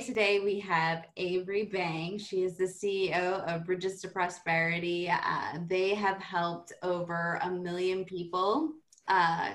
today we have Avery Bang. She is the CEO of Bridges to Prosperity. Uh, they have helped over a million people uh,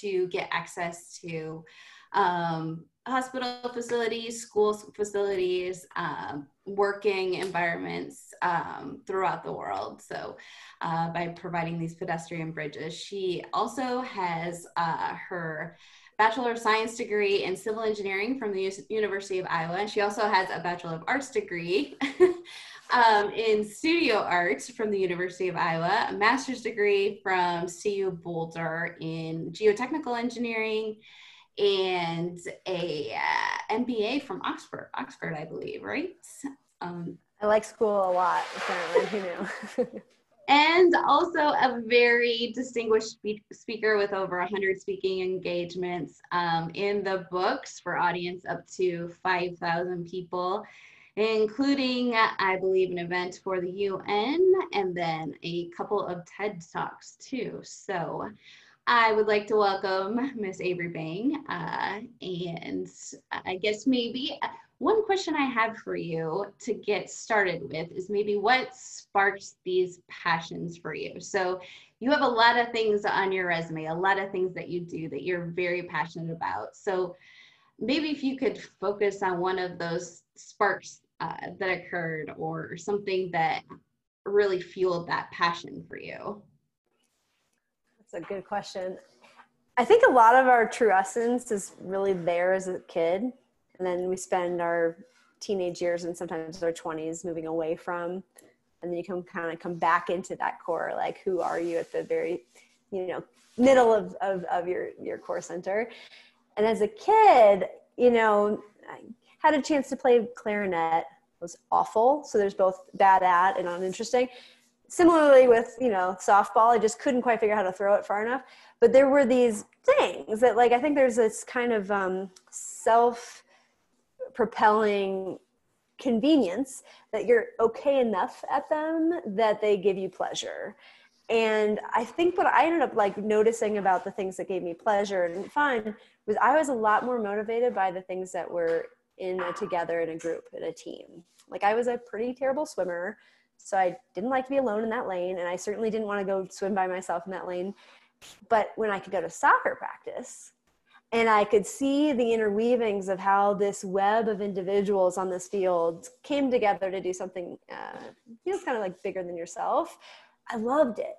to get access to um, hospital facilities, school facilities, um, working environments um, throughout the world. So, uh, by providing these pedestrian bridges, she also has uh, her Bachelor of Science degree in Civil Engineering from the University of Iowa. And she also has a Bachelor of Arts degree um, in Studio Arts from the University of Iowa, a master's degree from CU Boulder in Geotechnical Engineering, and a uh, MBA from Oxford, Oxford, I believe, right? Um, I like school a lot, apparently, you know. and also a very distinguished spe- speaker with over 100 speaking engagements um, in the books for audience up to 5,000 people, including, I believe, an event for the UN and then a couple of TED Talks too. So I would like to welcome Miss Avery Bang. Uh, and I guess maybe one question I have for you to get started with is maybe what sparks these passions for you? So you have a lot of things on your resume, a lot of things that you do that you're very passionate about. So maybe if you could focus on one of those sparks uh, that occurred or something that really fueled that passion for you. That's a good question. I think a lot of our true essence is really there as a kid. And then we spend our teenage years and sometimes our 20s moving away from. And then you can kind of come back into that core, like who are you at the very, you know, middle of, of, of your, your core center. And as a kid, you know, I had a chance to play clarinet. It was awful. So there's both bad at and uninteresting similarly with you know softball i just couldn't quite figure out how to throw it far enough but there were these things that like i think there's this kind of um, self propelling convenience that you're okay enough at them that they give you pleasure and i think what i ended up like noticing about the things that gave me pleasure and fun was i was a lot more motivated by the things that were in a together in a group in a team like i was a pretty terrible swimmer so I didn't like to be alone in that lane, and I certainly didn't want to go swim by myself in that lane. But when I could go to soccer practice, and I could see the interweavings of how this web of individuals on this field came together to do something, uh, feels kind of like bigger than yourself. I loved it.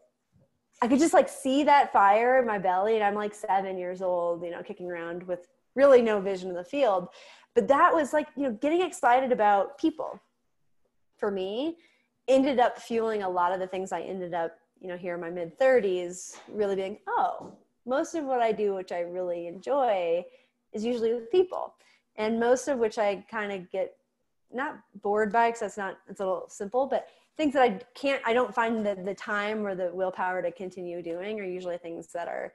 I could just like see that fire in my belly, and I'm like seven years old, you know, kicking around with really no vision of the field. But that was like, you know, getting excited about people for me ended up fueling a lot of the things I ended up, you know, here in my mid 30s, really being, oh, most of what I do, which I really enjoy, is usually with people. And most of which I kind of get not bored by because that's not, it's a little simple, but things that I can't, I don't find the, the time or the willpower to continue doing are usually things that are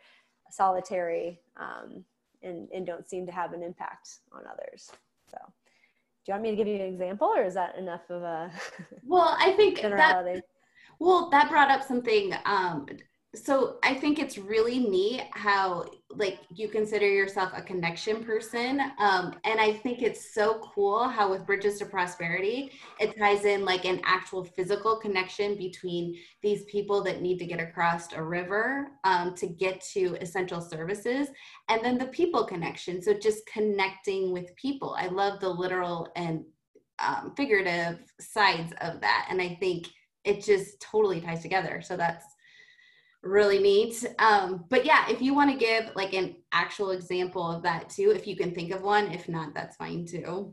solitary um, and, and don't seem to have an impact on others. So do you want me to give you an example or is that enough of a well i think that well that brought up something um so i think it's really neat how like you consider yourself a connection person um, and i think it's so cool how with bridges to prosperity it ties in like an actual physical connection between these people that need to get across a river um, to get to essential services and then the people connection. So just connecting with people. I love the literal and um, figurative sides of that and i think it just totally ties together. So that's really neat. Um, but yeah, if you want to give like an actual example of that too, if you can think of one, if not, that's fine too.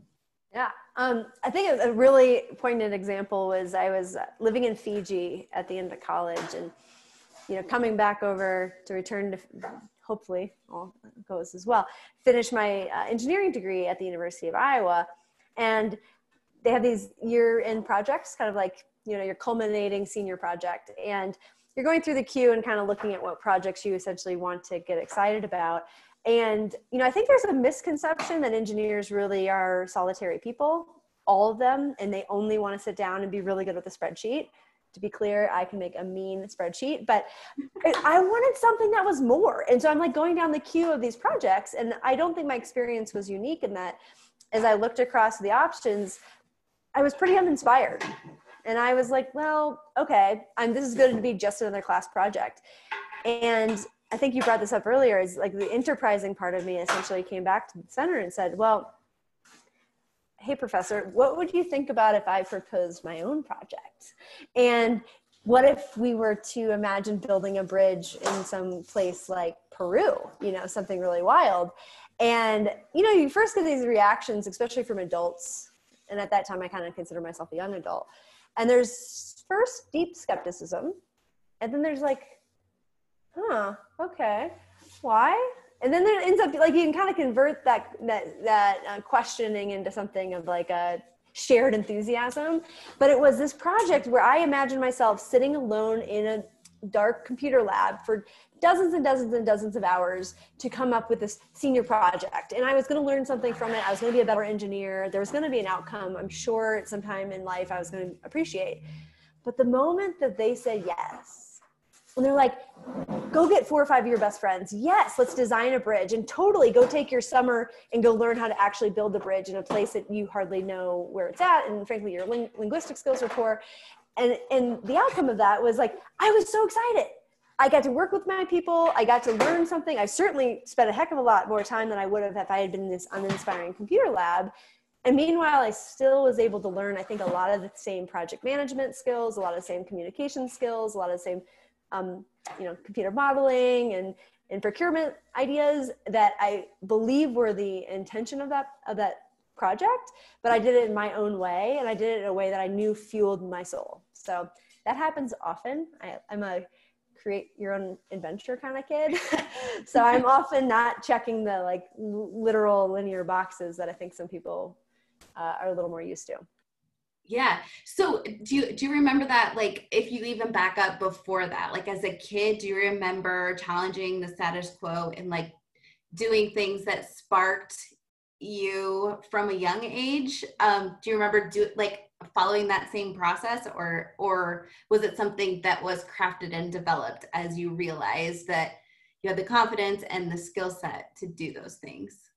Yeah, um, I think a really poignant example was I was living in Fiji at the end of college, and you know, coming back over to return to hopefully all goes as well, finish my uh, engineering degree at the University of Iowa, and they have these year-end projects, kind of like you know your culminating senior project, and you're going through the queue and kind of looking at what projects you essentially want to get excited about. And, you know, I think there's a misconception that engineers really are solitary people, all of them, and they only want to sit down and be really good with a spreadsheet. To be clear, I can make a mean spreadsheet, but I wanted something that was more. And so I'm like going down the queue of these projects, and I don't think my experience was unique in that as I looked across the options, I was pretty uninspired. And I was like, well, okay, I'm, this is going to be just another class project. And I think you brought this up earlier is like the enterprising part of me essentially came back to the center and said, well, hey, professor, what would you think about if I proposed my own project? And what if we were to imagine building a bridge in some place like Peru, you know, something really wild? And, you know, you first get these reactions, especially from adults. And at that time, I kind of consider myself a young adult. And there's first deep skepticism. And then there's like, huh, okay. Why? And then there ends up like you can kind of convert that that that uh, questioning into something of like a shared enthusiasm. But it was this project where I imagined myself sitting alone in a dark computer lab for dozens and dozens and dozens of hours to come up with this senior project. And I was going to learn something from it. I was going to be a better engineer. There was going to be an outcome. I'm sure at some time in life I was going to appreciate. But the moment that they said yes, and they're like, go get four or five of your best friends. Yes, let's design a bridge and totally go take your summer and go learn how to actually build the bridge in a place that you hardly know where it's at. And frankly, your ling- linguistic skills are poor. And, and the outcome of that was like, I was so excited. I got to work with my people. I got to learn something. I certainly spent a heck of a lot more time than I would have if I had been in this uninspiring computer lab. And meanwhile, I still was able to learn, I think, a lot of the same project management skills, a lot of the same communication skills, a lot of the same um, you know, computer modeling and, and procurement ideas that I believe were the intention of that, of that project, but I did it in my own way and I did it in a way that I knew fueled my soul. So that happens often. I, I'm a create your own adventure kind of kid. so I'm often not checking the like literal linear boxes that I think some people uh, are a little more used to. Yeah. So do you do you remember that like if you even back up before that, like as a kid, do you remember challenging the status quo and like doing things that sparked you from a young age? Um, do you remember do like following that same process or or was it something that was crafted and developed as you realized that you had the confidence and the skill set to do those things?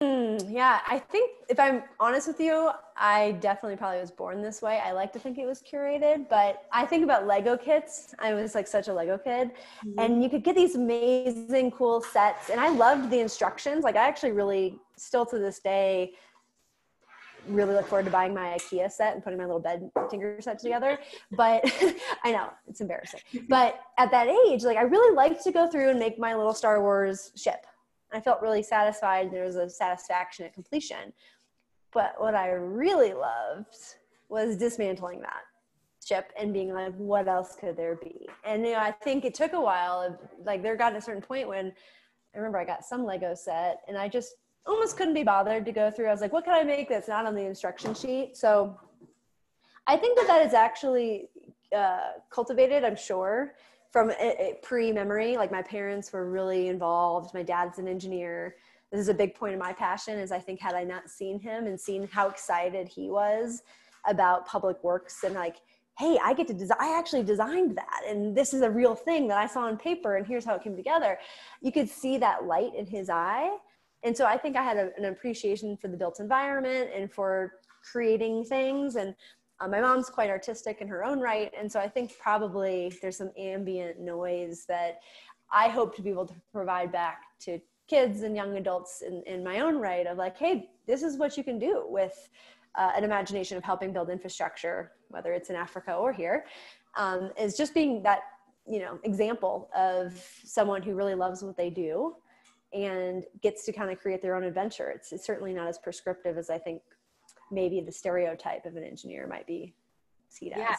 Mm, yeah, I think if I'm honest with you, I definitely probably was born this way. I like to think it was curated, but I think about Lego kits. I was like such a Lego kid, mm-hmm. and you could get these amazing, cool sets. And I loved the instructions. Like, I actually really, still to this day, really look forward to buying my IKEA set and putting my little bed tinker set together. But I know it's embarrassing. But at that age, like I really liked to go through and make my little Star Wars ship. I felt really satisfied. There was a satisfaction at completion. But what I really loved was dismantling that ship and being like, what else could there be? And you know, I think it took a while. Like there got a certain point when I remember I got some Lego set and I just almost couldn't be bothered to go through. I was like, what can I make that's not on the instruction sheet? So I think that that is actually uh, cultivated, I'm sure, from a pre-memory like my parents were really involved my dad's an engineer this is a big point of my passion is i think had i not seen him and seen how excited he was about public works and like hey i get to design i actually designed that and this is a real thing that i saw on paper and here's how it came together you could see that light in his eye and so i think i had a, an appreciation for the built environment and for creating things and uh, my mom's quite artistic in her own right. And so I think probably there's some ambient noise that I hope to be able to provide back to kids and young adults in, in my own right of like, hey, this is what you can do with uh, an imagination of helping build infrastructure, whether it's in Africa or here, um, is just being that you know example of someone who really loves what they do and gets to kind of create their own adventure. It's, it's certainly not as prescriptive as I think maybe the stereotype of an engineer might be seen yeah. as.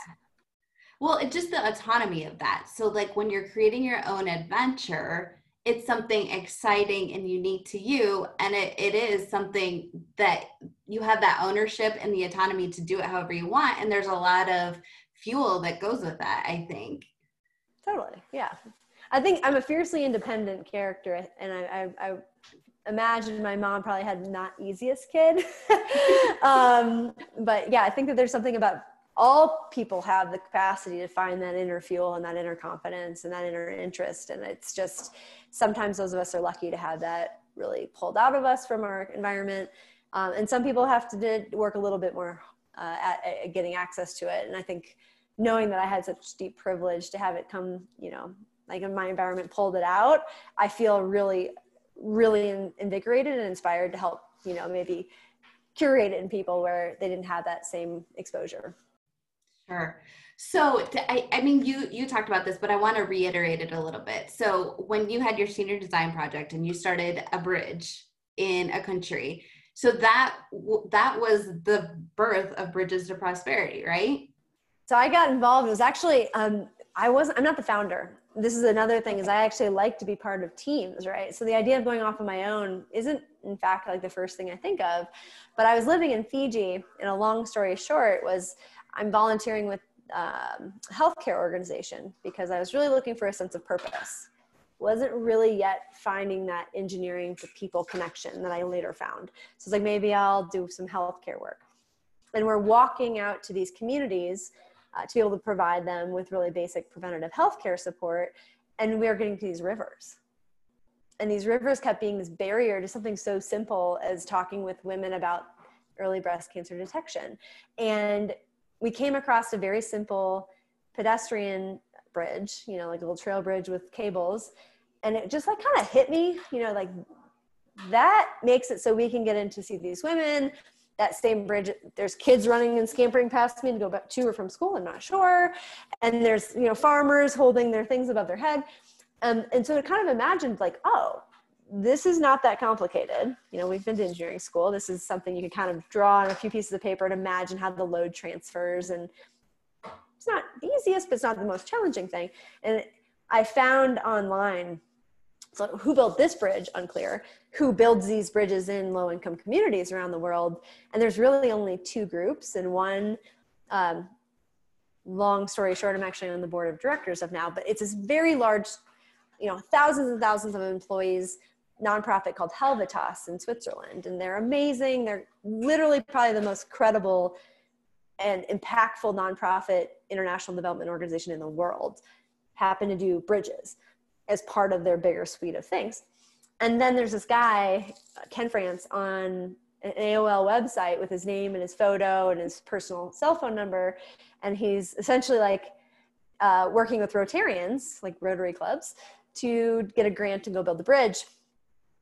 Well, it's just the autonomy of that. So, like when you're creating your own adventure, it's something exciting and unique to you. And it, it is something that you have that ownership and the autonomy to do it however you want. And there's a lot of fuel that goes with that, I think. Totally. Yeah. I think I'm a fiercely independent character, and I, I, I imagine my mom probably had not easiest kid. um, but yeah, I think that there's something about all people have the capacity to find that inner fuel and that inner confidence and that inner interest. And it's just sometimes those of us are lucky to have that really pulled out of us from our environment. Um, and some people have to work a little bit more uh, at, at, getting access to it. And I think knowing that I had such deep privilege to have it come, you know, like in my environment pulled it out, I feel really, really invigorated and inspired to help, you know, maybe curate it in people where they didn't have that same exposure. Sure. So I, I mean, you you talked about this, but I want to reiterate it a little bit. So when you had your senior design project and you started a bridge in a country, so that that was the birth of Bridges to Prosperity, right? So I got involved. It was actually um, I wasn't I'm not the founder. This is another thing is I actually like to be part of teams, right? So the idea of going off on my own isn't in fact like the first thing I think of. But I was living in Fiji, and a long story short was I'm volunteering with um, healthcare organization because I was really looking for a sense of purpose. Wasn't really yet finding that engineering to people connection that I later found. So it's like maybe I'll do some healthcare work. And we're walking out to these communities uh, to be able to provide them with really basic preventative healthcare support. And we are getting to these rivers. And these rivers kept being this barrier to something so simple as talking with women about early breast cancer detection. And we came across a very simple pedestrian bridge, you know, like a little trail bridge with cables. And it just like kind of hit me, you know, like that makes it so we can get in to see these women. That same bridge, there's kids running and scampering past me to go back to or from school, I'm not sure. And there's, you know, farmers holding their things above their head. Um, and so it kind of imagined like, oh, this is not that complicated. You know, we've been to engineering school. This is something you can kind of draw on a few pieces of paper and imagine how the load transfers. And it's not the easiest, but it's not the most challenging thing. And I found online, so who built this bridge? Unclear. Who builds these bridges in low income communities around the world? And there's really only two groups, and one, um, long story short, I'm actually on the board of directors of now, but it's this very large, you know, thousands and thousands of employees nonprofit called Helvetas in Switzerland. And they're amazing. They're literally probably the most credible and impactful nonprofit international development organization in the world. Happen to do bridges as part of their bigger suite of things. And then there's this guy, Ken Frantz, on an AOL website with his name and his photo and his personal cell phone number. And he's essentially like uh, working with Rotarians, like Rotary clubs, to get a grant to go build the bridge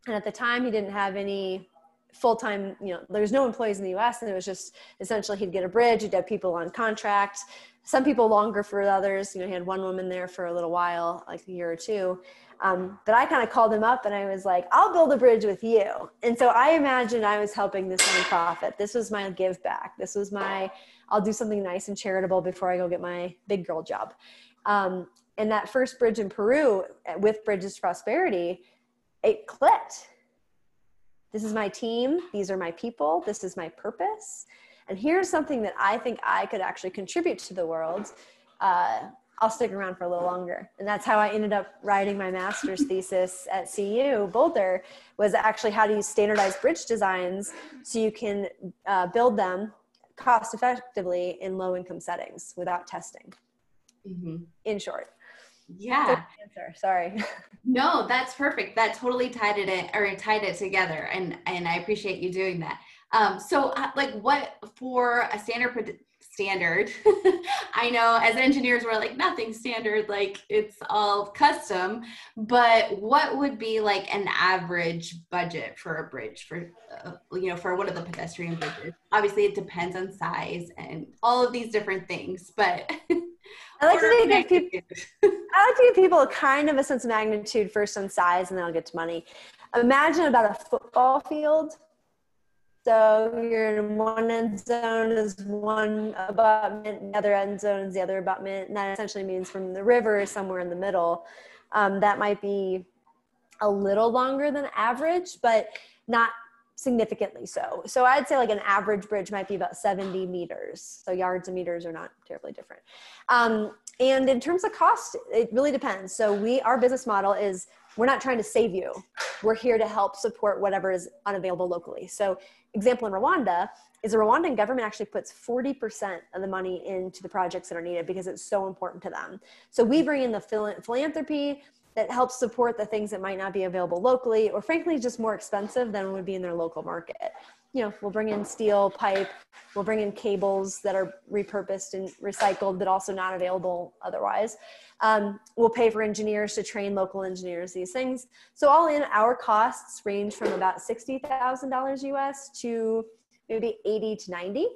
and at the time he didn't have any full-time you know there's no employees in the us and it was just essentially he'd get a bridge he'd have people on contract. Some people longer for others you know he had one woman there for a little while like a year or two. Um, but i kind of called him up and i was like i'll build a bridge with you. And so i imagined i was helping this nonprofit. This was my give back. This was my i'll do something nice and charitable before i go get my big girl job. Um, and that first bridge in peru with bridges prosperity it clicked. This is my team. These are my people. This is my purpose. And here's something that I think I could actually contribute to the world. Uh, I'll stick around for a little longer. And that's how I ended up writing my master's thesis at CU Boulder was actually how to use standardized bridge designs so you can uh, build them cost effectively in low income settings without testing. Mm-hmm. In short. Yeah. Answer. Sorry. No, that's perfect. That totally tied it in, or tied it together, and and I appreciate you doing that. Um, so, uh, like, what for a standard standard? I know as engineers we're like nothing standard, like it's all custom. But what would be like an average budget for a bridge for uh, you know for one of the pedestrian bridges? Obviously, it depends on size and all of these different things, but. I like to give people, I like to give people kind of a sense of magnitude first on size, and then I'll get to money. Imagine about a football field. So you're in one end zone is one abutment, the other end zone is the other abutment, and that essentially means from the river somewhere in the middle. Um, that might be a little longer than average, but not significantly so. So I'd say like an average bridge might be about 70 meters. So yards and meters are not terribly different. Um, and in terms of cost, it really depends. So we, our business model is we're not trying to save you. We're here to help support whatever is unavailable locally. So example in Rwanda is the Rwandan government actually puts 40% of the money into the projects that are needed because it's so important to them. So we bring in the philanthropy, that helps support the things that might not be available locally or frankly just more expensive than would be in their local market. You know we'll bring in steel pipe we'll bring in cables that are repurposed and recycled but also not available otherwise. Um, we'll pay for engineers to train local engineers these things. So all in our costs range from about $60000 us to maybe 80 to 90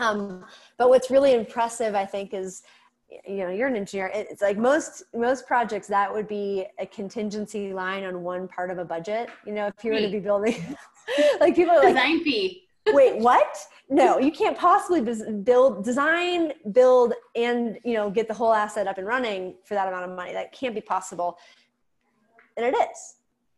um, but what's really impressive i think is you know you're an engineer it's like most most projects that would be a contingency line on one part of a budget you know if you were to be building like people are like design fee. Wait what? No you can't possibly build design build and you know get the whole asset up and running for that amount of money. That can't be possible. And it is.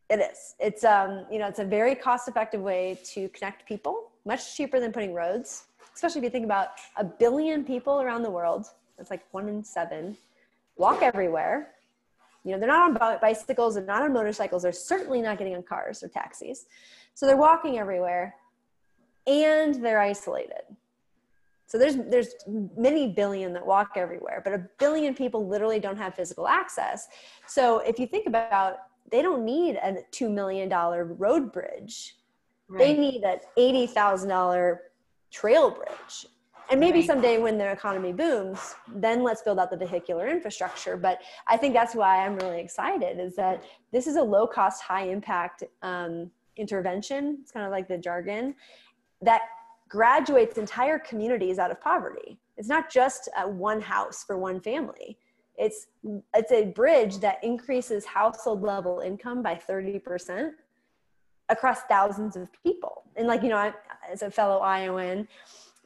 It is. It's um you know it's a very cost effective way to connect people much cheaper than putting roads especially if you think about a billion people around the world it's like one in seven, walk everywhere. You know, they're not on bicycles, they're not on motorcycles, they're certainly not getting on cars or taxis. So they're walking everywhere and they're isolated. So there's there's many billion that walk everywhere, but a billion people literally don't have physical access. So if you think about they don't need a $2 million road bridge. Right. They need an $80,000 trail bridge and maybe right. someday when the economy booms then let's build out the vehicular infrastructure. But i think that's why i'm really excited is that this is a low cost high impact um, intervention it's kind of like the jargon that graduates entire communities out of poverty. It's not just one house for one family. It's it's a bridge that increases household level income by 30% across thousands of people. And like you know I, as a fellow iowan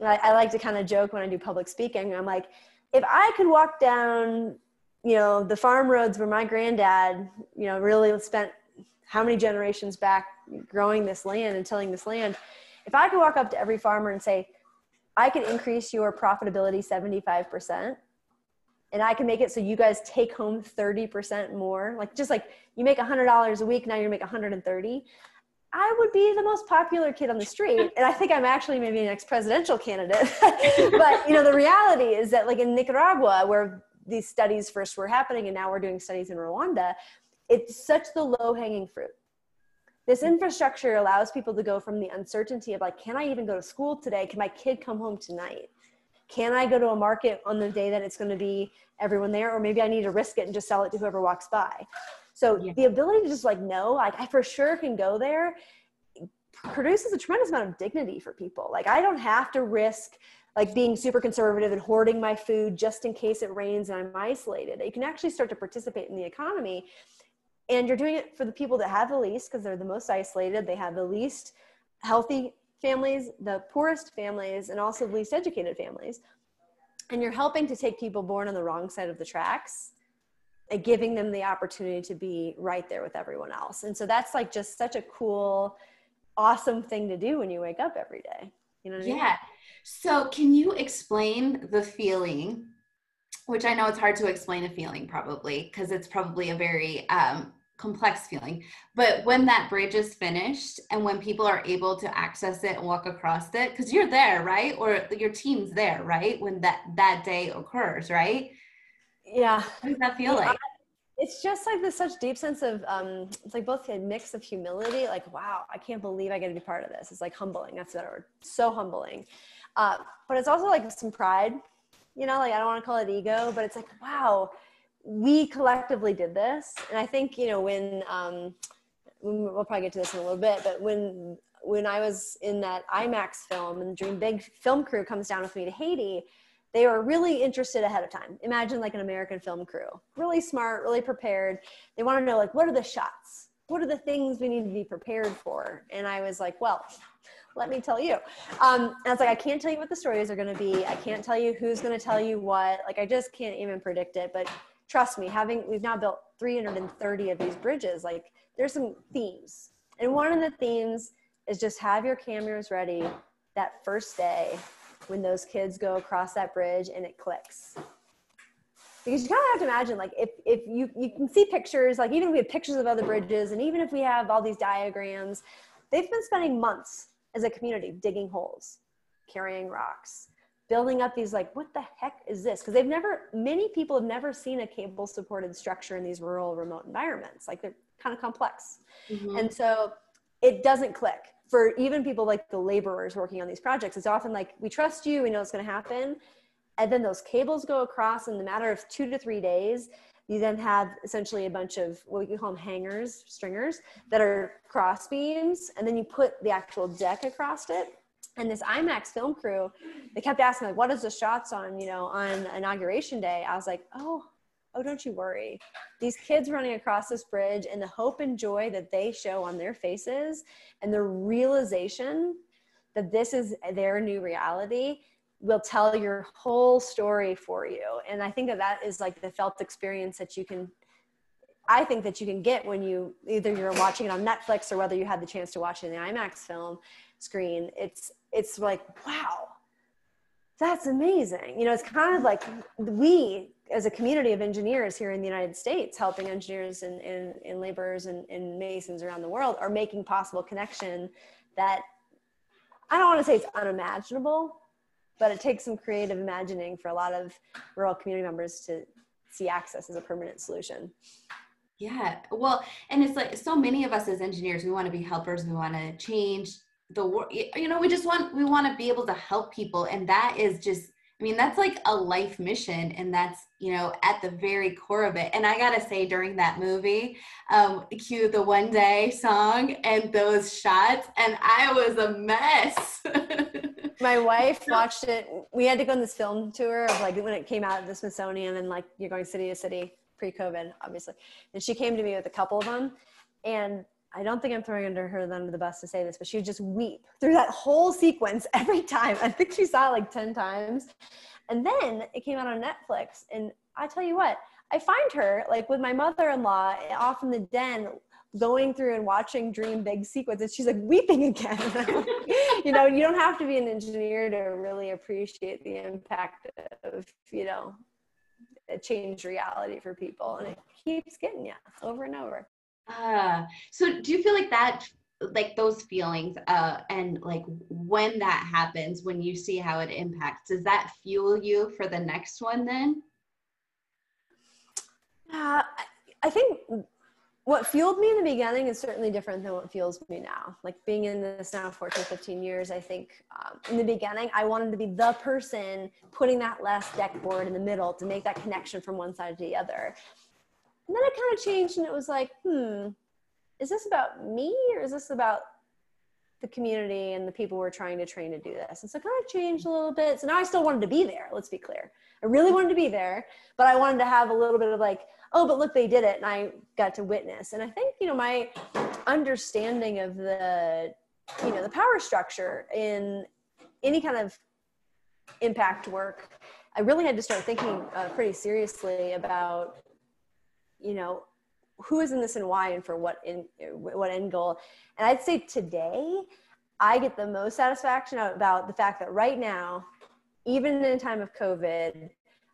I, I like to kind of joke when I do public speaking. I'm like, if I could walk down, you know, the farm roads where my granddad, you know, really spent how many generations back growing this land and tilling this land, if I could walk up to every farmer and say, I could increase your profitability 75%, and I can make it so you guys take home 30% more, like just like you make $100 a week, now you make 130. I would be the most popular kid on the street. And I think I'm actually maybe an ex presidential candidate. but, you know, the reality is that, like in Nicaragua, where these studies first were happening, and now we're doing studies in Rwanda, it's such the low hanging fruit. This infrastructure allows people to go from the uncertainty of, like, can I even go to school today? Can my kid come home tonight? Can I go to a market on the day that it's going to be everyone there? Or maybe I need to risk it and just sell it to whoever walks by so yeah. the ability to just like know, like I for sure can go there produces a tremendous amount of dignity for people. Like I don't have to risk like being super conservative and hoarding my food just in case it rains and I'm isolated. You can actually start to participate in the economy. And you're doing it for the people that have the least because they're the most isolated. They have the least healthy families, the poorest families, and also the least educated families. And you're helping to take people born on the wrong side of the tracks giving them the opportunity to be right there with everyone else. And so that's like just such a cool, awesome thing to do when you wake up every day. You know yeah. I mean? So can you explain the feeling, which I know it's hard to explain a feeling probably because it's probably a very um, complex feeling. But when that bridge is finished and when people are able to access it and walk across it, because you're there, right? Or your team's there, right? When that that day occurs, right? Yeah. What does that feel like? It's just like this such deep sense of um it's like both a mix of humility like wow i can't believe i get to be part of this. It's like humbling. That's the word so humbling. Uh, but it's also like some pride you know like i don't want to call it ego but it's like wow we collectively did this. And i think you know when um we'll probably get to this in a little bit but when when i was in that imax film and the dream big film crew comes down with me to haiti they are really interested ahead of time. Imagine like an American film crew, really smart, really prepared. They want to know like, what are the shots? What are the things we need to be prepared for? And I was like, well, let me tell you. Um, I was like, I can't tell you what the stories are going to be. I can't tell you who's going to tell you what. Like, I just can't even predict it. But trust me, having we've now built 330 of these bridges. Like, there's some themes, and one of the themes is just have your cameras ready that first day when those kids go across that bridge and it clicks. Because you kind of have to imagine like if, if you, you can see pictures like even if we have pictures of other bridges and even if we have all these diagrams they've been spending months as a community digging holes carrying rocks building up these like what the heck is this? Because they've never many people have never seen a cable supported structure in these rural remote environments. Like they're kind of complex. Mm-hmm. and so it doesn't click for even people like the laborers working on these projects it's often like we trust you we know it's going to happen and then those cables go across in the matter of two to three days you then have essentially a bunch of what we call them hangers stringers that are cross beams and then you put the actual deck across it and this IMAX film crew, they kept asking like, "What is the shots on?" You know, on inauguration day. I was like, "Oh, oh, don't you worry. These kids running across this bridge and the hope and joy that they show on their faces, and the realization that this is their new reality." will tell your whole story for you and i think that that is like the felt experience that you can i think that you can get when you either you're watching it on netflix or whether you had the chance to watch it in the imax film screen it's it's like wow that's amazing you know it's kind of like we as a community of engineers here in the united states helping engineers and, and, and laborers and, and masons around the world are making possible connection that i don't want to say it's unimaginable but it takes some creative imagining for a lot of rural community members to see access as a permanent solution. Yeah well and it's like so many of us as engineers we want to be helpers we want to change the world you know we just want we want to be able to help people and that is just i mean that's like a life mission and that's you know at the very core of it. And i gotta say during that movie um cue the one day song and those shots and i was a mess. My wife watched it. We had to go on this film tour of like when it came out at the smithsonian and like you're going city to city pre-covid obviously. And she came to me with a couple of them and I don't think I'm throwing under her under the bus to say this, but she would just weep through that whole sequence every time. I think she saw it like 10 times. And then it came out on Netflix. And I tell you what, I find her like with my mother in law off in the den going through and watching Dream Big sequences. She's like weeping again. you know, you don't have to be an engineer to really appreciate the impact of, you know, a changed reality for people. And it keeps getting you over and over. Uh, so do you feel like that like those feelings uh and like when that happens when you see how it impacts does that fuel you for the next one then? Uh, i think what fueled me in the beginning is certainly different than what fuels me now. Like being in this now 14 15 years i think um, in the beginning i wanted to be the person putting that last deck board in the middle to make that connection from one side to the other and then it kind of changed and it was like, hmm, is this about me or is this about the community and the people we're trying to train to do this? And so kind of changed a little bit. So now I still wanted to be there. Let's be clear. I really wanted to be there, but I wanted to have a little bit of like, oh, but look, they did it. And I got to witness. And I think, you know, my understanding of the, you know, the power structure in any kind of impact work, I really had to start thinking uh, pretty seriously about you know who is in this and why and for what in what end goal. And i'd say today i get the most satisfaction about the fact that right now even in a time of covid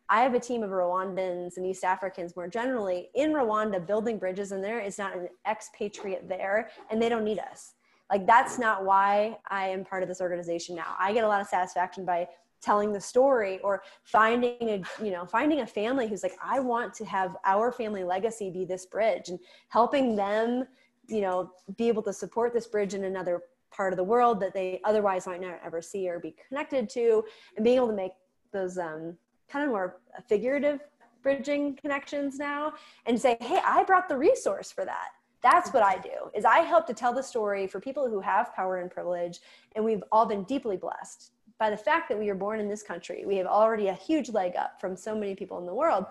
i have a team of rwandans and east africans more generally in rwanda building bridges and there is not an expatriate there and they don't need us. Like that's not why i am part of this organization now. I get a lot of satisfaction by telling the story or finding a you know finding a family who's like i want to have our family legacy be this bridge and helping them you know be able to support this bridge in another part of the world that they otherwise might not ever see or be connected to and being able to make those um, kind of more figurative bridging connections now and say hey i brought the resource for that. That's what i do is i help to tell the story for people who have power and privilege and we've all been deeply blessed by the fact that we were born in this country. We have already a huge leg up from so many people in the world.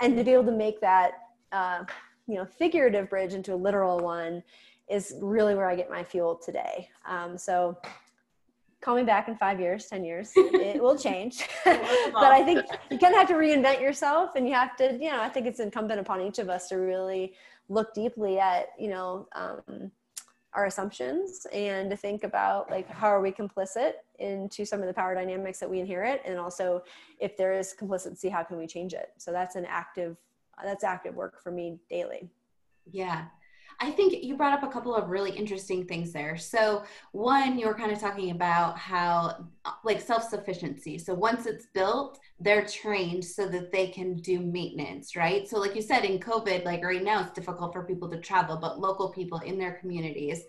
And to be able to make that, uh, you know, figurative bridge into a literal one is really where I get my fuel today. Um, so call me back in five years, 10 years, it will change. but I think you kind of have to reinvent yourself and you have to, you know, I think it's incumbent upon each of us to really look deeply at, you know, um, our assumptions and to think about like how are we complicit into some of the power dynamics that we inherit? And also if there is complicity how can we change it? So that's an active that's active work for me daily. Yeah I think you brought up a couple of really interesting things there. So, one, you were kind of talking about how, like, self sufficiency. So, once it's built, they're trained so that they can do maintenance, right? So, like you said, in COVID, like right now, it's difficult for people to travel, but local people in their communities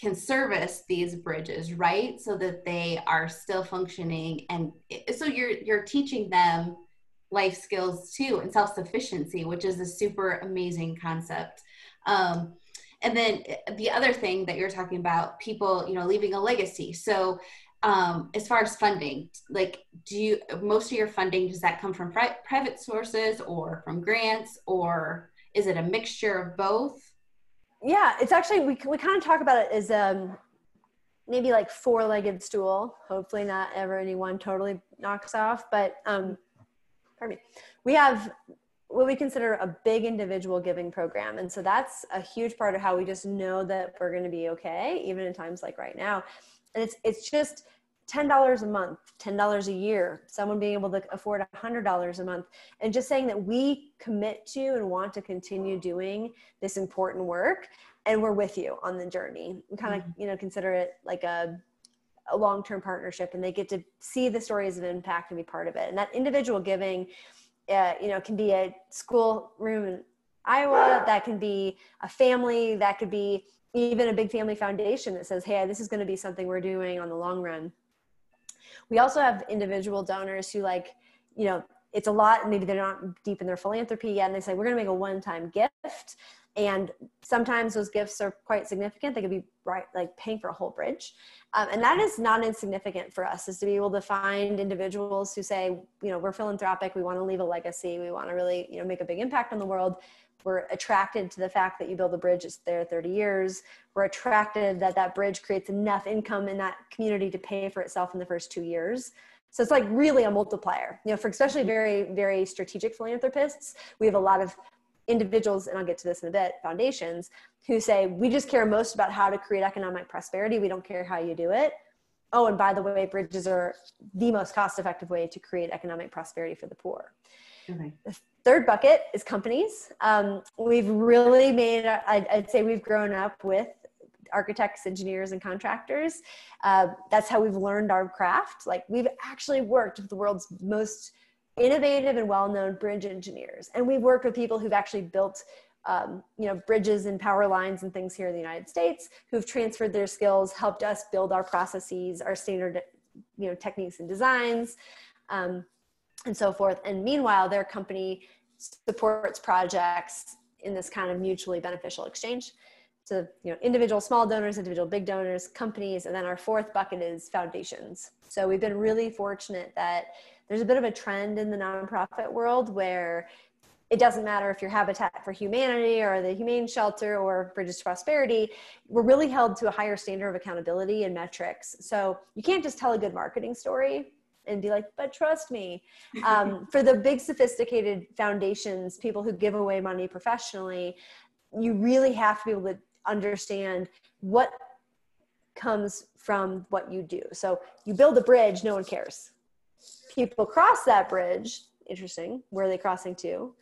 can service these bridges right so that they are still functioning and so you're you're teaching them life skills too and self-sufficiency which is a super amazing concept um, and then eh, the other thing that you're talking about people you know leaving a legacy. So um, as far as funding like do you most of your funding does that come from pri- private sources or from grants or is it a mixture of both? Yeah it's actually we, we kind of talk about it as um maybe like four-legged stool. Hopefully not ever anyone totally knocks off but um pardon me. We have what we consider a big individual giving program and so that's a huge part of how we just know that we're going to be okay even in times like right now and it's it's just $10 a month, $10 a year, someone being able to afford $100 a month, and just saying that we commit to and want to continue doing this important work and we're with you on the journey. We kind of, mm-hmm. you know, consider it like a, a long-term partnership and they get to see the stories of impact and be part of it. And that individual giving, uh, you know, can be a school room in Iowa, that can be a family, that could be even a big family foundation that says, hey, this is going to be something we're doing on the long run we also have individual donors who like, you know, it's a lot, maybe they're not deep in their philanthropy yet, and they say, we're going to make a one time gift. And sometimes those gifts are quite significant. They could be right, like paying for a whole bridge. Um, and that is not insignificant for us, is to be able to find individuals who say, you know, we're philanthropic, we want to leave a legacy, we want to really, you know, make a big impact on the world. We're attracted to the fact that you build a bridge it's there 30 years. We're attracted that that bridge creates enough income in that community to pay for itself in the first two years. So it's like really a multiplier. You know for especially very very strategic philanthropists we have a lot of individuals and i'll get to this in a bit foundations who say we just care most about how to create economic prosperity we don't care how you do it oh and by the way bridges are the most cost effective way to create economic prosperity for the poor okay third bucket is companies. Um, we've really made, I'd, I'd, say we've grown up with architects, engineers, and contractors. Uh, that's how we've learned our craft. Like we've actually worked with the world's most innovative and well-known bridge engineers. And we've worked with people who've actually built um, you know, bridges and power lines and things here in the United States who've transferred their skills, helped us build our processes, our standard, you know, techniques and designs. Um, and so forth. And meanwhile, their company supports projects in this kind of mutually beneficial exchange. So, you know, individual small donors, individual big donors, companies, and then our fourth bucket is foundations. So we've been really fortunate that there's a bit of a trend in the nonprofit world where it doesn't matter if you're Habitat for Humanity or the Humane Shelter or Bridges to Prosperity, we're really held to a higher standard of accountability and metrics. So you can't just tell a good marketing story and be like, but trust me. Um, for the big sophisticated foundations, people who give away money professionally, you really have to be able to understand what comes from what you do. So you build a bridge, no one cares. People cross that bridge, interesting, where are they crossing to?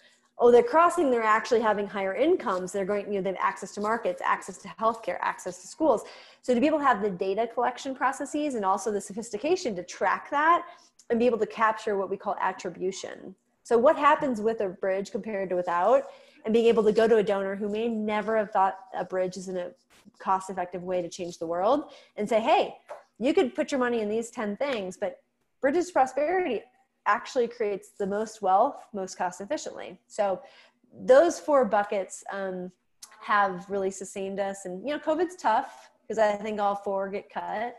oh they're crossing they're actually having higher incomes. They're going you know they have access to markets access to healthcare access to schools. So able to have the data collection processes and also the sophistication to track that and be able to capture what we call attribution? So what happens with a bridge compared to without and being able to go to a donor who may never have thought a bridge is in a cost effective way to change the world and say hey you could put your money in these 10 things but bridges prosperity actually creates the most wealth most cost efficiently. So those four buckets um, have really sustained us. And, you know, COVID's tough because I think all four get cut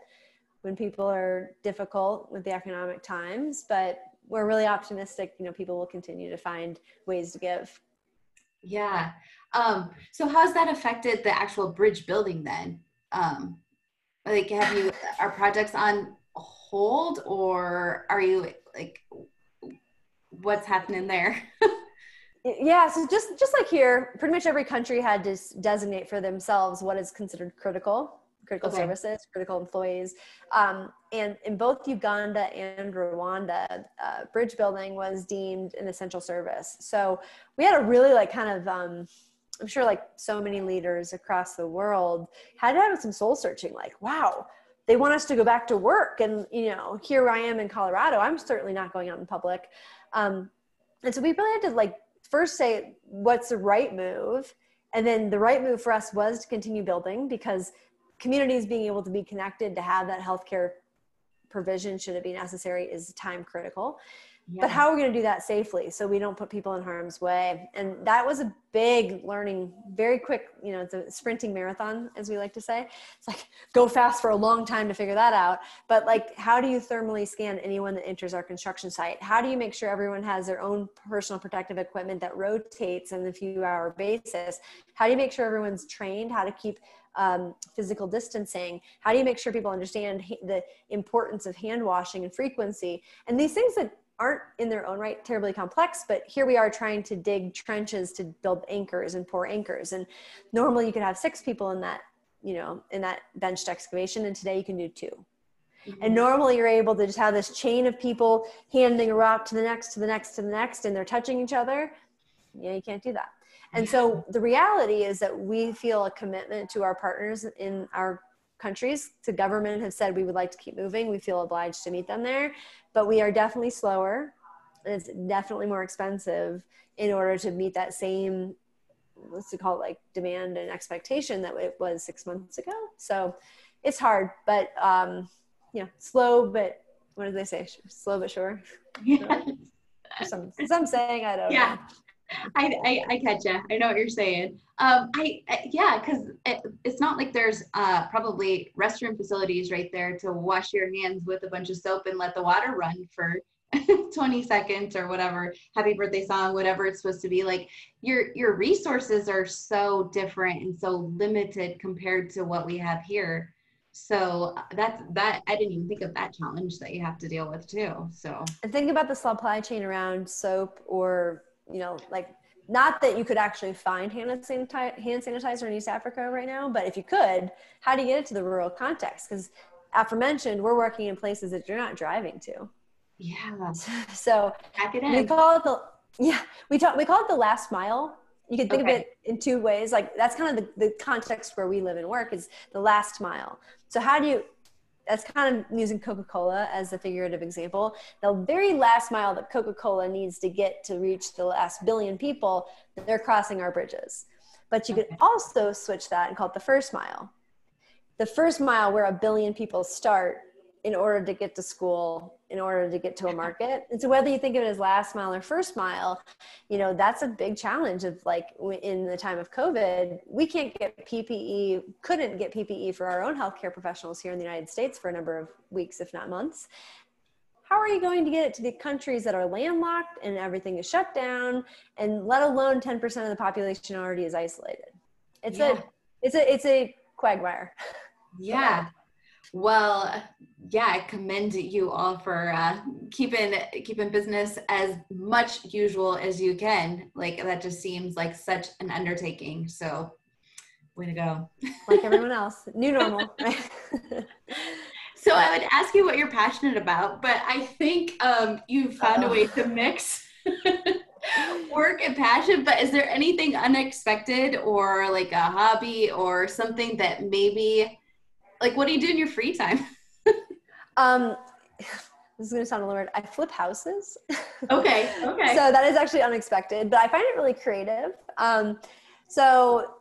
when people are difficult with the economic times, but we're really optimistic, you know, people will continue to find ways to give. Yeah. Um, so how's that affected the actual bridge building then? Um, like have you, are projects on hold or are you like what's happening there? Yeah so just just like here pretty much every country had to designate for themselves what is considered critical critical okay. services critical employees. Um, and in both uganda and rwanda uh, bridge building was deemed an essential service. So we had a really like kind of um, I'm sure like so many leaders across the world had to have some soul searching, like, wow, they want us to go back to work. And, you know, here I am in Colorado. I'm certainly not going out in public. Um, and so we really had to like first say, what's the right move? And then the right move for us was to continue building because communities being able to be connected to have that healthcare provision should it be necessary is time critical yeah. but how are we going to do that safely so we don't put people in harm's way and that was a big learning very quick you know it's a sprinting marathon as we like to say it's like go fast for a long time to figure that out but like how do you thermally scan anyone that enters our construction site how do you make sure everyone has their own personal protective equipment that rotates on a few hour basis how do you make sure everyone's trained how to keep um, physical distancing? How do you make sure people understand the importance of hand washing and frequency? And these things that aren't in their own right terribly complex, but here we are trying to dig trenches to build anchors and pour anchors. And normally you could have six people in that, you know, in that benched excavation, and today you can do 2 mm-hmm. And normally you're able to just have this chain of people handing a rock to the next, to the next, to the next, and they're touching each other. Yeah, you can't do that. And so the reality is that we feel a commitment to our partners in our countries. The government have said we would like to keep moving. We feel obliged to meet them there but we are definitely slower and it's definitely more expensive in order to meet that same let's call it like demand and expectation that it was six months ago so it's hard but um you know slow but what did they say slow but sure yeah. some some saying i don't yeah know. I, I, I catch you. I know what you're saying. Um, I, I yeah, because it, it's not like there's uh, probably restroom facilities right there to wash your hands with a bunch of soap and let the water run for 20 seconds or whatever. Happy birthday song, whatever it's supposed to be. Like your your resources are so different and so limited compared to what we have here. So uh, that's that. I didn't even think of that challenge that you have to deal with too. So and think about the supply chain around soap or you know, like not that you could actually find hand sanitizer, in East Africa right now, but if you could, how do you get it to the rural context? Because aforementioned, we're working in places that you're not driving to. Yeah. So we call it the yeah we talk we call it the last mile. You can think okay. of it in two ways. Like that's kind of the, the context where we live and work is the last mile. So how do you that's kind of using Coca-Cola as a figurative example. The very last mile that Coca-Cola needs to get to reach the last billion people, they're crossing our bridges. But you could also switch that and call it the first mile. The first mile where a billion people start in order to get to school, in order to get to a market. And so whether you think of it as last mile or first mile, you know, that's a big challenge of like in the time of COVID, we can't get PPE, couldn't get PPE for our own healthcare professionals here in the United States for a number of weeks, if not months. How are you going to get it to the countries that are landlocked and everything is shut down and let alone 10% of the population already is isolated? It's yeah. a, it's a, it's a quagmire. Yeah. Well, yeah, I commend you all for uh, keeping keeping business as much usual as you can. Like that just seems like such an undertaking. So, way to go! like everyone else, new normal. so I would ask you what you're passionate about, but I think um, you found Uh-oh. a way to mix work and passion. But is there anything unexpected or like a hobby or something that maybe like, what do you do in your free time? um, this is going to sound a little weird. I flip houses. Okay. Okay. so that is actually unexpected, but I find it really creative. Um, so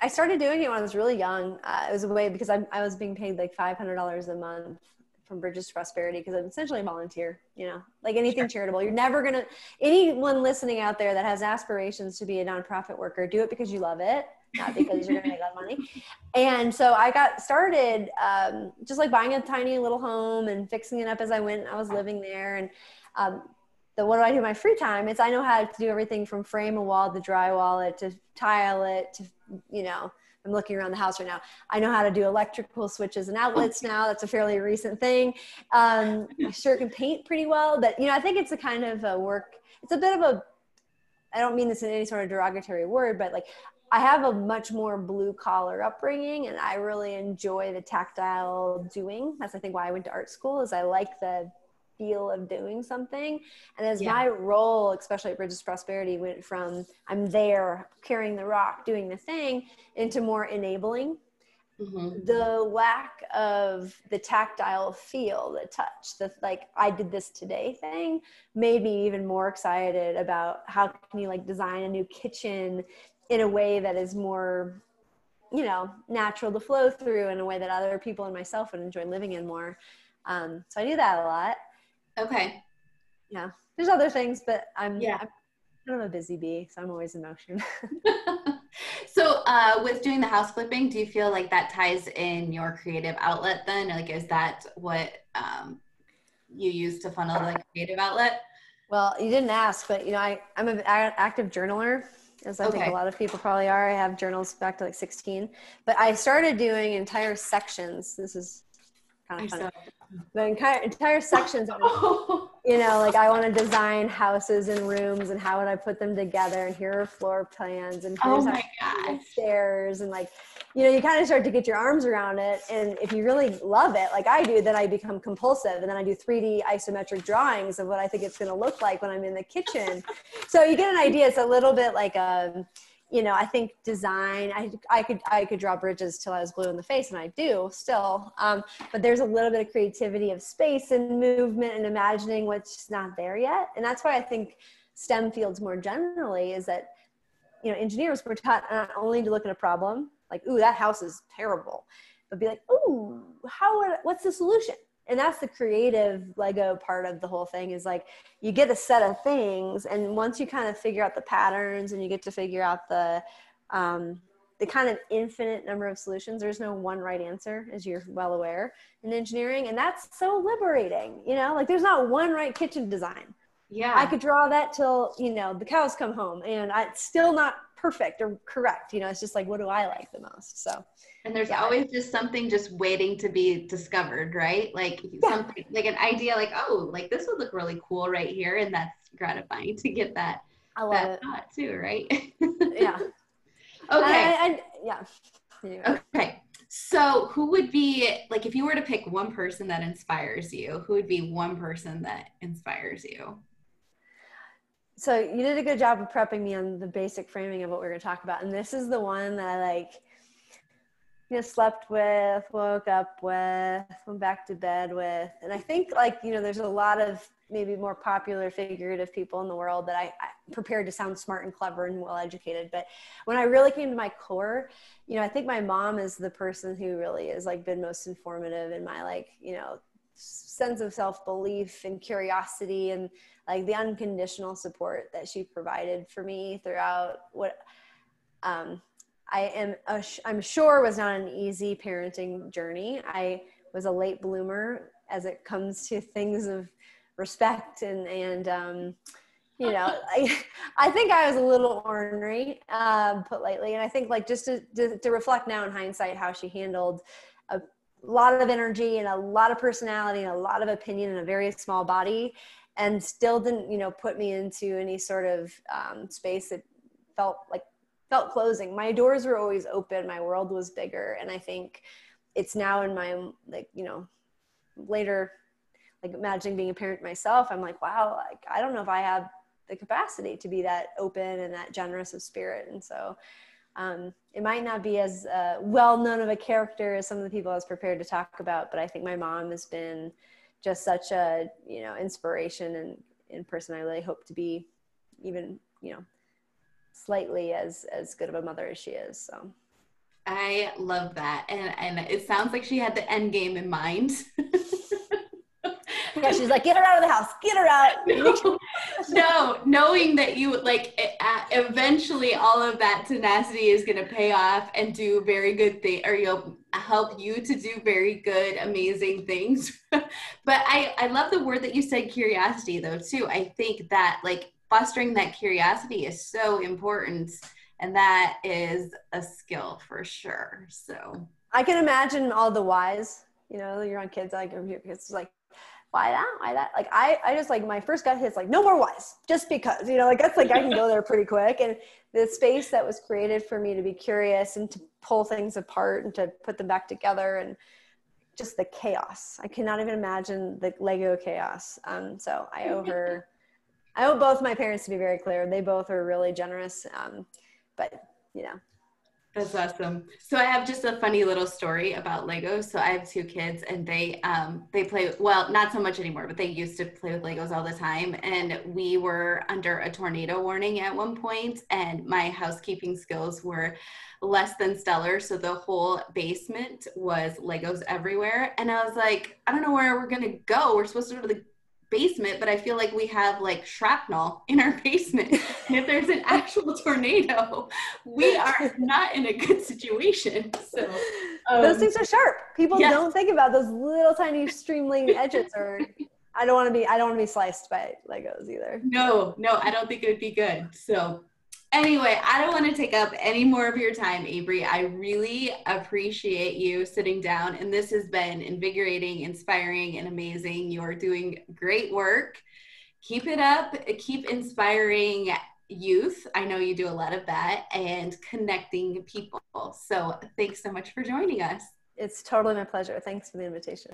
I started doing it when I was really young. Uh, it was a way because I, I was being paid like $500 a month from Bridges to Prosperity because I'm essentially a volunteer, you know, like anything sure. charitable. You're never going to, anyone listening out there that has aspirations to be a nonprofit worker, do it because you love it not because you're gonna make a lot of money. And so I got started um, just like buying a tiny little home and fixing it up as I went. I was living there, and um, the what do I do in my free time? It's I know how to do everything from frame a wall to drywall it to tile it to you know. I'm looking around the house right now. I know how to do electrical switches and outlets now. That's a fairly recent thing. Um, I sure can paint pretty well, but you know, I think it's a kind of a work. It's a bit of a I don't mean this in any sort of derogatory word, but like I have a much more blue collar upbringing and I really enjoy the tactile doing. That's I think why I went to art school is I like the feel of doing something. And as Yeah. my role, especially at Bridges Prosperity, went from I'm there carrying the rock, doing the thing, into more enabling Mhm. the lack of the tactile feel, the touch, the like I did this today thing made me even more excited about how can you like design a new kitchen in a way that is more, you know, natural to flow through in a way that other people and myself would enjoy living in more. Um, so I do that a lot. Okay. Yeah. There's other things, but I'm, Yeah. I'm kind of a busy bee, so I'm always in motion. so uh, with doing the house flipping do you feel like that ties in your creative outlet then like is that what um, you use to funnel the creative outlet Well, you didn't ask, but you know, I, I'm an active journaler, as I think a lot of people probably are. I have journals back to like 16, but I started doing entire sections. This is kind of funny. The entire, entire sections, oh, you know, like I want to design houses and rooms and how would I put them together and here are floor plans and oh here's oh my the stairs and like you know you kind of start to get your arms around it and if you really love it like i do then i become compulsive and then i do 3d isometric drawings of what i think it's going to look like when i'm in the kitchen. So you get an idea it's a little bit like a you know i think design i, I could i could draw bridges till i was blue in the face and i do still um, but there's a little bit of creativity of space and movement and imagining what's not there yet and that's why i think stem fields more generally is that you know, engineers were taught not only to look at a problem, like, ooh, that house is terrible, but be like, ooh, how what's the solution? And that's the creative Lego part of the whole thing is like you get a set of things, and once you kind of figure out the patterns and you get to figure out the um, the kind of infinite number of solutions. There's no one right answer, as you're well aware in engineering, and that's so liberating. You know, like there's not one right kitchen design. yeah I could draw that till you know the cows come home, and I, it's still not perfect or correct. You know, it's just like what do I like the most? So and there's yeah. always just something just waiting to be discovered right like something like an idea like oh like this would look really cool right here and that's gratifying to get that I love that it. thought too right Yeah. okay yeah. Anyway. Okay. So, who would be like if you were to pick one person that inspires you? Who would be one person that inspires you? So you did a good job of prepping me on the basic framing of what we're going to talk about, and this is the one that I like. You know, slept with, woke up with, went back to bed with, and I think like you know, there's a lot of maybe more popular figurative people in the world that I, I prepared to sound smart and clever and well educated, but when I really came to my core, you know, I think my mom is the person who really has like been most informative in my like you know sense of self belief and curiosity and like the unconditional support that she provided for me throughout what um, I am I'm sure was not an easy parenting journey. I was a late bloomer as it comes to things of respect and and um, you know I, I think I was a little ornery um, put lightly and I think like just to, to, to reflect now in hindsight how she handled a lot of energy and a lot of personality and a lot of opinion in a very small body and still didn't you know put me into any sort of um, space that felt like felt closing. My doors were always open. My world was bigger. And i think it's now in my like you know later like imagining being a parent myself i'm like wow like i don't know if i have the capacity to be that open and that generous of spirit. And so um, it might not be as uh, well known of a character as some of the people i was prepared to talk about but i think my mom has been just such a you know inspiration and in person i really hope to be even you know slightly as as good of a mother as she is so. I love that, and and it sounds like she had the end game in mind. yeah she's like get her out of the house get her out. No, no, knowing that you like it, uh, eventually all of that tenacity is going to pay off and do very good thing or you'll help you to do very good amazing things. But i i love the word that you said curiosity though too. I think that like fostering that curiosity is so important and that is a skill for sure so i can imagine all the whys you know you're on kids like it's like why that why that like i i just like my first gut hits like no more whys just because you know like that's like i can go there pretty quick and the space that was created for me to be curious and to pull things apart and to put them back together and just the chaos. I cannot even imagine the Lego chaos. Um, so I owe her, I owe both my parents to be very clear. They both are really generous. Um, but you know, that's awesome. So I have just a funny little story about Legos. So I have two kids and they um they play well, not so much anymore, but they used to play with Legos all the time and we were under a tornado warning at one point and my housekeeping skills were less than stellar. So the whole basement was Legos everywhere and I was like, I don't know where we're to go. We're supposed to go to the basement, but I feel like we have like shrapnel in our basement. and if there's an actual tornado, we are not in a good situation. So um, those things are sharp. People yes. don't think about those little tiny streamline edges or I don't want to be I don't want to be sliced by Legos either. No, no, I don't think it would be good. So Anyway, I don't want to take up any more of your time, Avery. I really appreciate you sitting down, and this has been invigorating, inspiring, and amazing. You're doing great work. Keep it up. Keep inspiring youth. I know you do a lot of that and connecting people. So, thanks so much for joining us. It's totally my pleasure. Thanks for the invitation.